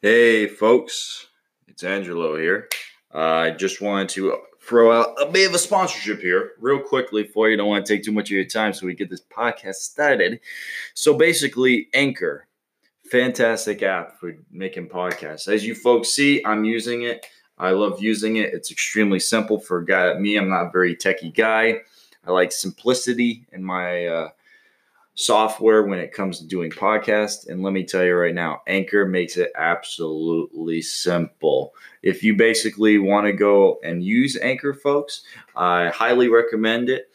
Hey, folks, it's Angelo here. Uh, I just wanted to throw out a bit of a sponsorship here, real quickly, for you. Don't want to take too much of your time, so we get this podcast started. So, basically, Anchor, fantastic app for making podcasts. As you folks see, I'm using it. I love using it. It's extremely simple for a guy like me. I'm not a very techie guy. I like simplicity in my uh, software when it comes to doing podcasts. And let me tell you right now, Anchor makes it absolutely simple. If you basically want to go and use Anchor, folks, I highly recommend it.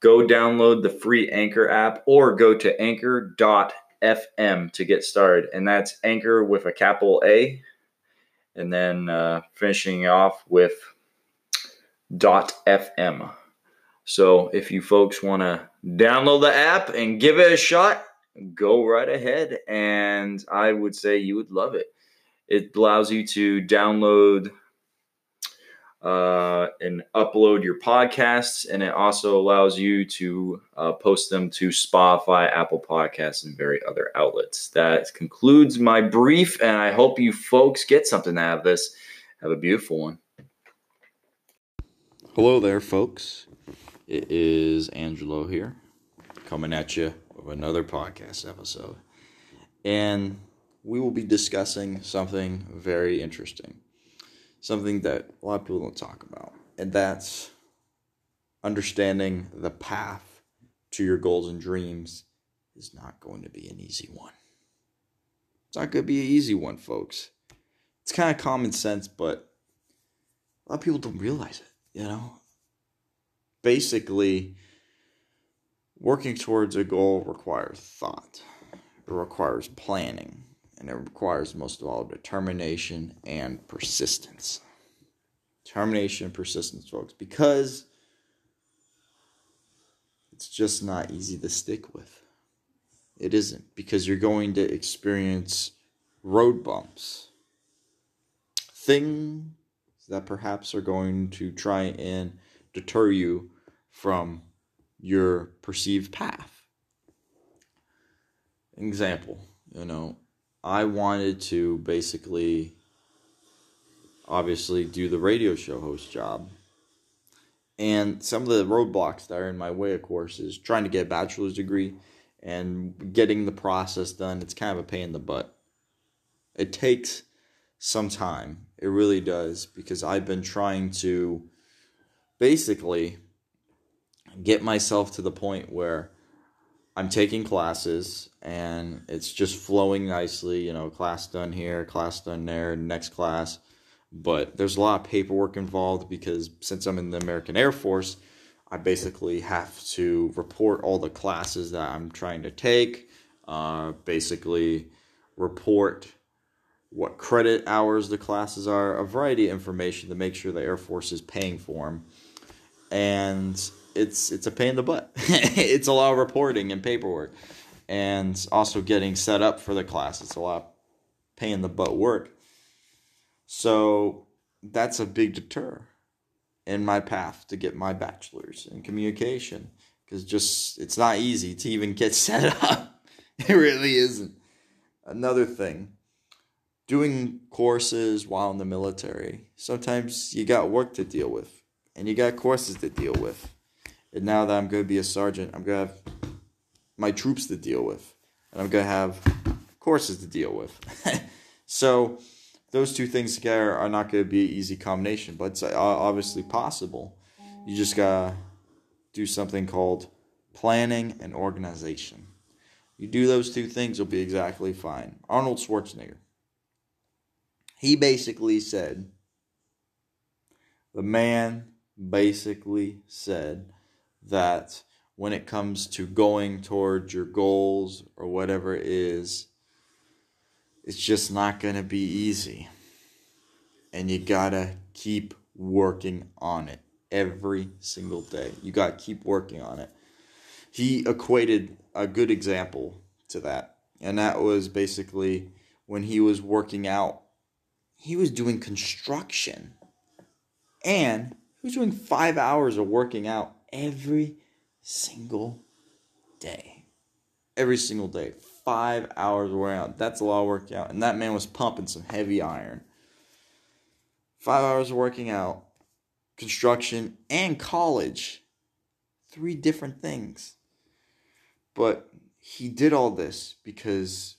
Go download the free Anchor app or go to anchor.fm to get started. And that's Anchor with a capital A. And then uh, finishing off with .fm. So if you folks want to download the app and give it a shot, go right ahead. And I would say you would love it. It allows you to download uh, and upload your podcasts, and it also allows you to uh, post them to Spotify, Apple Podcasts, and very other outlets. That concludes my brief, and I hope you folks get something out of this. Have a beautiful one. Hello there, folks. It is Angelo here, coming at you with another podcast episode. And we will be discussing something very interesting, something that a lot of people don't talk about, and that's understanding the path to your goals and dreams is not going to be an easy one. It's not going to be an easy one, folks. It's kind of common sense, but a lot of people don't realize it, you know? Basically working towards a goal requires thought. It requires planning and it requires most of all determination and persistence. Determination and persistence folks because it's just not easy to stick with. It isn't because you're going to experience road bumps. Things that perhaps are going to try and deter you from your perceived path. Example, you know, I wanted to basically obviously do the radio show host job. And some of the roadblocks that are in my way, of course, is trying to get a bachelor's degree and getting the process done. It's kind of a pain in the butt. It takes some time. It really does because I've been trying to basically get myself to the point where I'm taking classes and it's just flowing nicely, you know, class done here, class done there, next class. But there's a lot of paperwork involved because since I'm in the American Air Force, I basically have to report all the classes that I'm trying to take, uh, basically report what credit hours the classes are, a variety of information to make sure the Air Force is paying for them. And it's it's a pain in the butt. it's a lot of reporting and paperwork, and also getting set up for the class. It's a lot of pain in the butt work. So that's a big deter in my path to get my bachelor's in communication because just it's not easy to even get set up. it really isn't. Another thing, doing courses while in the military. Sometimes you got work to deal with and you got courses to deal with. And now that I'm going to be a sergeant, I'm going to have my troops to deal with. And I'm going to have courses to deal with. so those two things together are not going to be an easy combination, but it's uh, obviously possible. You just got to do something called planning and organization. You do those two things, you'll be exactly fine. Arnold Schwarzenegger. He basically said, the man basically said that when it comes to going towards your goals or whatever it is, it's just not going to be easy. And you got to keep working on it every single day. You got to keep working on it. He equated a good example to that. And that was basically when he was working out, he was doing construction. And he was doing five hours of working out every single day. Every single day. five hours workout. That's a lot of workout. And that man was pumping some heavy iron. Five hours of working out, construction, and college. Three different things. But he did all this because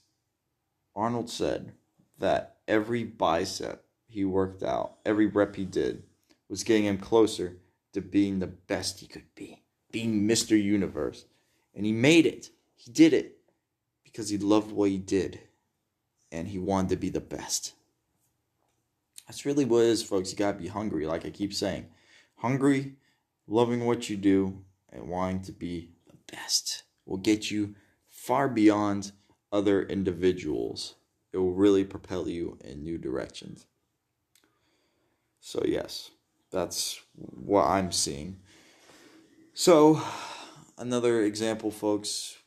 Arnold said that every bicep he worked out, every rep he did, was getting him closer to being the best he could be, being Mr. Universe. And he made it. He did it because he loved what he did and he wanted to be the best. That's really what it is, folks. You gotta be hungry, like I keep saying. Hungry, loving what you do, and wanting to be the best will get you far beyond other individuals. It will really propel you in new directions. So, yes, that's what I'm seeing. So, another example, folks,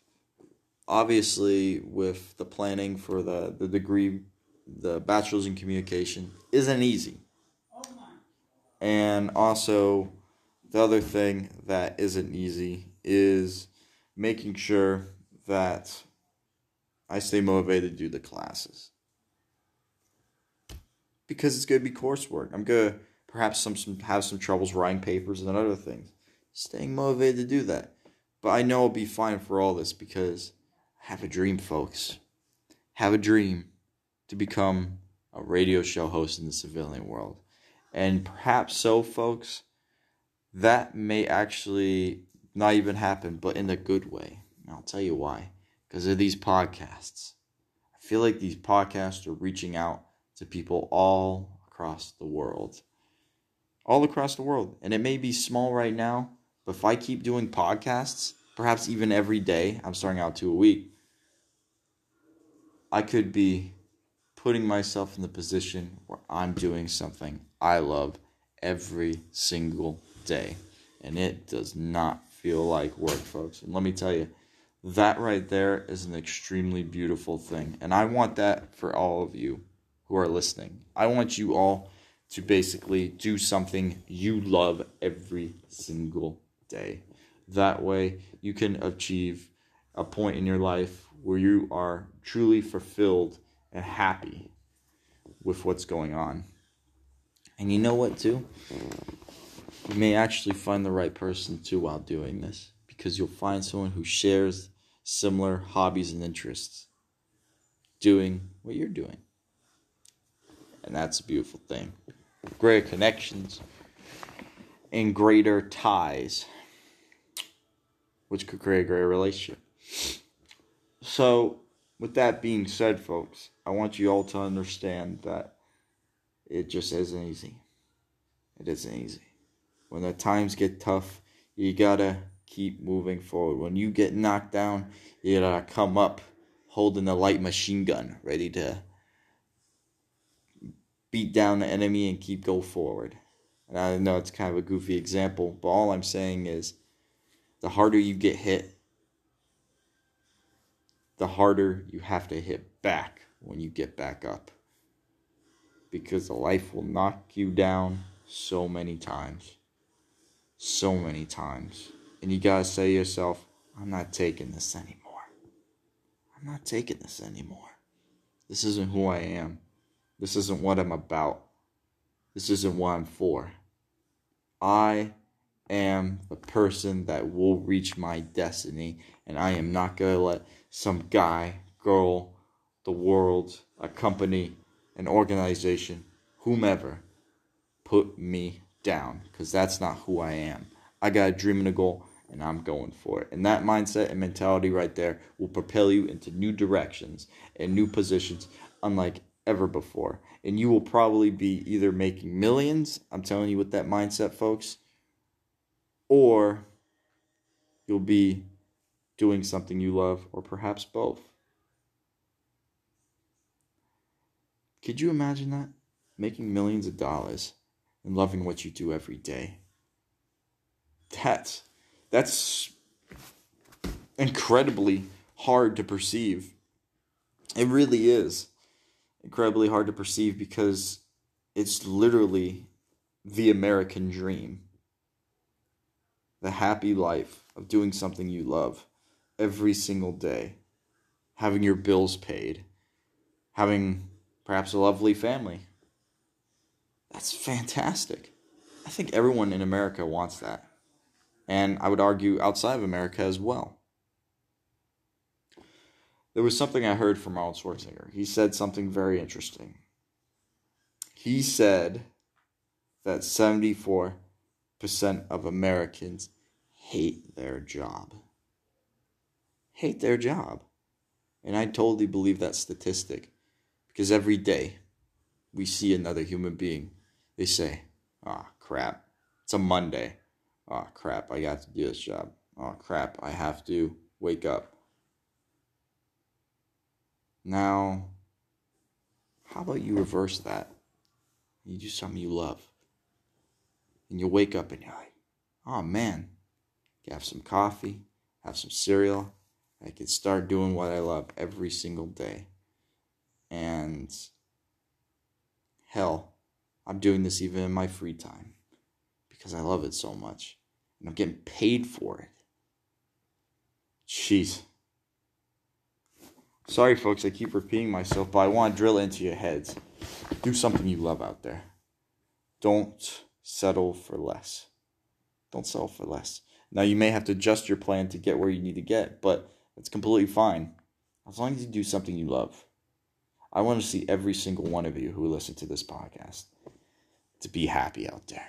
obviously, with the planning for the, the degree, the bachelor's in communication, isn't easy. And also, the other thing that isn't easy is making sure that I stay motivated to do the classes. Because it's going to be coursework. I'm going to perhaps some, some have some troubles writing papers and other things. Staying motivated to do that. But I know I'll be fine for all this because I have a dream, folks. Have a dream to become a radio show host in the civilian world. And perhaps so, folks, that may actually not even happen, but in a good way. And I'll tell you why. Because of these podcasts. I feel like these podcasts are reaching out to people all across the world. All across the world. And it may be small right now, but if I keep doing podcasts, perhaps even every day, I'm starting out to a week, I could be putting myself in the position where I'm doing something I love every single day. And it does not feel like work, folks. And let me tell you, that right there is an extremely beautiful thing. And I want that for all of you who are listening. I want you all to basically do something you love every single day. That way, you can achieve a point in your life where you are truly fulfilled and happy with what's going on. And you know what, too? You may actually find the right person too while doing this because you'll find someone who shares similar hobbies and interests doing what you're doing. And that's a beautiful thing. Greater connections and greater ties, which could create a greater relationship. So, with that being said, folks, I want you all to understand that it just isn't easy. It isn't easy. When the times get tough, you gotta keep moving forward. When you get knocked down, you gotta come up holding a light machine gun, ready to beat down the enemy and keep go forward. And I know it's kind of a goofy example, but all I'm saying is the harder you get hit, the harder you have to hit back when you get back up. Because the life will knock you down so many times. So many times. And you gotta say to yourself, I'm not taking this anymore. I'm not taking this anymore. This isn't who I am. This isn't what I'm about. This isn't what I'm for. I am the person that will reach my destiny, and I am not going to let some guy, girl, the world, a company, an organization, whomever, put me down because that's not who I am. I got a dream and a goal, and I'm going for it. And that mindset and mentality right there will propel you into new directions and new positions, unlike ever before. And you will probably be either making millions, I'm telling you with that mindset, folks, or you'll be doing something you love, or perhaps both. Could you imagine that? Making millions of dollars and loving what you do every day. That's that's incredibly hard to perceive. It really is incredibly hard to perceive because it's literally the American dream. The happy life of doing something you love every single day. having your bills paid, having perhaps a lovely family. That's fantastic. I think everyone in America wants that. And I would argue outside of America as well. There was something I heard from Arnold Schwarzenegger. He said something very interesting. He said that 74% of Americans hate their job. Hate their job. And I totally believe that statistic because every day we see another human being. They say, oh, crap, it's a Monday. Oh, crap, I got to do this job. Oh, crap, I have to wake up. Now, how about you reverse that? You do something you love. And you wake up and you're like, oh man, have some coffee, have some cereal, I can start doing what I love every single day. And hell, I'm doing this even in my free time because I love it so much. And I'm getting paid for it. Jeez. Sorry, folks, I keep repeating myself, but I want to drill into your heads. Do something you love out there. Don't settle for less. Don't settle for less. Now, you may have to adjust your plan to get where you need to get, but it's completely fine as long as you do something you love. I want to see every single one of you who listen to this podcast to be happy out there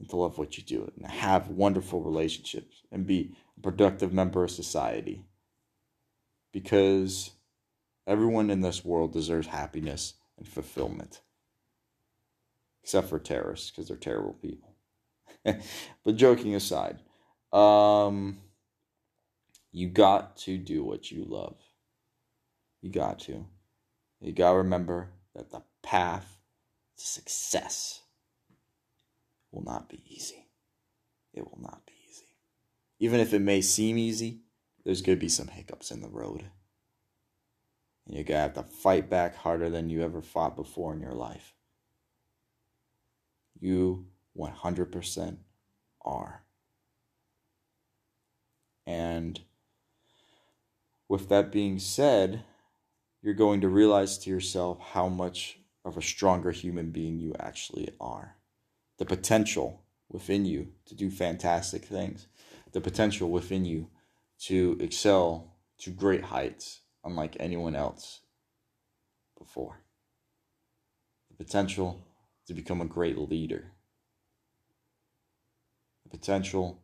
and to love what you do and have wonderful relationships and be a productive member of society. Because everyone in this world deserves happiness and fulfillment. Except for terrorists, because they're terrible people. but joking aside, um, you got to do what you love. You got to. You got to remember that the path to success will not be easy. It will not be easy. Even if it may seem easy, there's going to be some hiccups in the road. And you're going to have to fight back harder than you ever fought before in your life. You 100% are. And with that being said, you're going to realize to yourself how much of a stronger human being you actually are. The potential within you to do fantastic things, the potential within you to excel to great heights, unlike anyone else before. The potential to become a great leader. The potential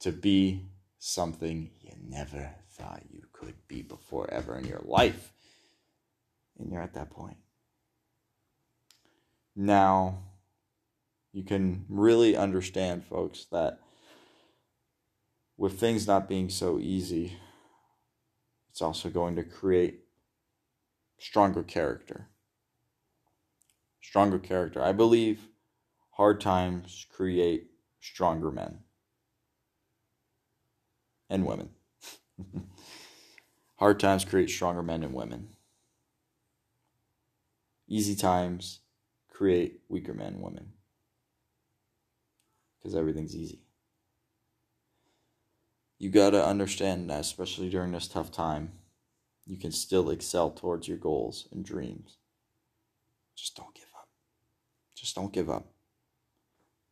to be something you never thought you could be before ever in your life. And you're at that point. Now, you can really understand, folks, that with things not being so easy, it's also going to create stronger character. Stronger character. I believe hard times create stronger men and women. Hard times create stronger men and women. Easy times create weaker men and women. Because everything's easy. You gotta understand that, especially during this tough time, you can still excel towards your goals and dreams. Just don't give up. Just don't give up.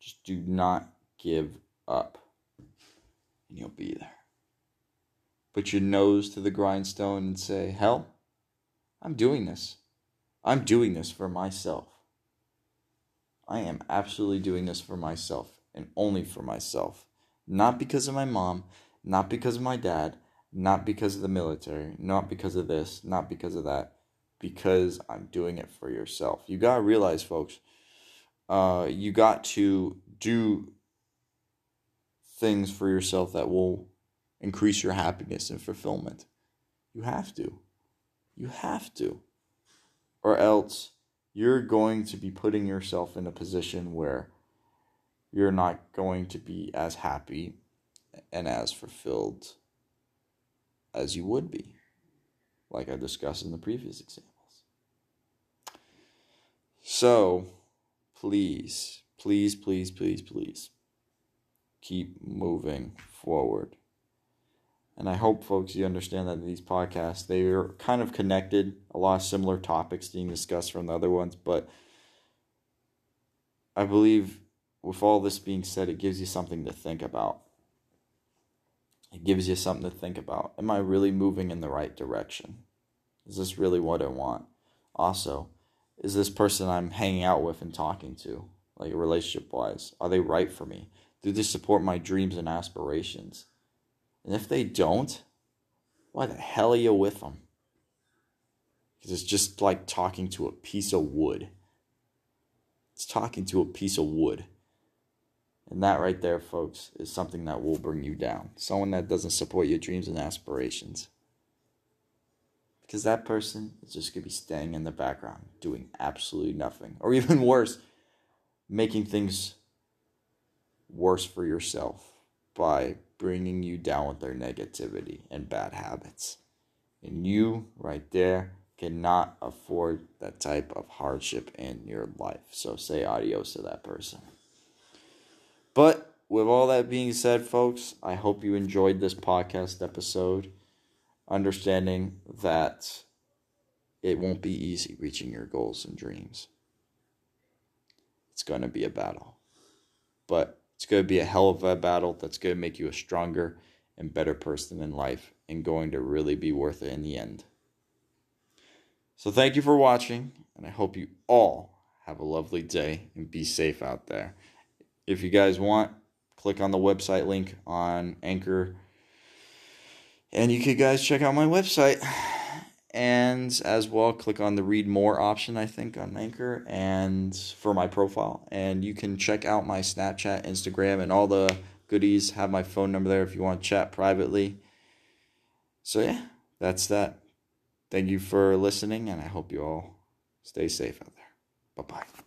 Just do not give up. And you'll be there put your nose to the grindstone and say, Hell, I'm doing this. I'm doing this for myself. I am absolutely doing this for myself and only for myself. Not because of my mom, not because of my dad, not because of the military, not because of this, not because of that, because I'm doing it for yourself. You got to realize, folks, uh, you got to do things for yourself that will increase your happiness and fulfillment. You have to. You have to. Or else you're going to be putting yourself in a position where you're not going to be as happy and as fulfilled as you would be, like I discussed in the previous examples. So, please, please, please, please, please keep moving forward And I hope, folks, you understand that these podcasts, they are kind of connected, a lot of similar topics being discussed from the other ones, but I believe with all this being said, it gives you something to think about. It gives you something to think about. Am I really moving in the right direction? Is this really what I want? Also, is this person I'm hanging out with and talking to, like relationship wise, are they right for me? Do they support my dreams and aspirations? And if they don't, why the hell are you with them? Because it's just like talking to a piece of wood. It's talking to a piece of wood. And that right there, folks, is something that will bring you down. Someone that doesn't support your dreams and aspirations. Because that person is just going to be staying in the background, doing absolutely nothing. Or even worse, making things worse for yourself by bringing you down with their negativity and bad habits. And you, right there, cannot afford that type of hardship in your life. So say adios to that person. But with all that being said, folks, I hope you enjoyed this podcast episode, understanding that it won't be easy reaching your goals and dreams. It's going to be a battle. But it's going to be a hell of a battle that's going to make you a stronger and better person in life and going to really be worth it in the end. So, thank you for watching, and I hope you all have a lovely day and be safe out there. If you guys want, click on the website link on Anchor, and you could guys check out my website. And as well click on the read more option i think on anchor and for my profile. And you can check out my snapchat instagram and all the goodies. Have my phone number there if you want to chat privately. So yeah that's that. Thank you for listening and i hope you all stay safe out there. Bye bye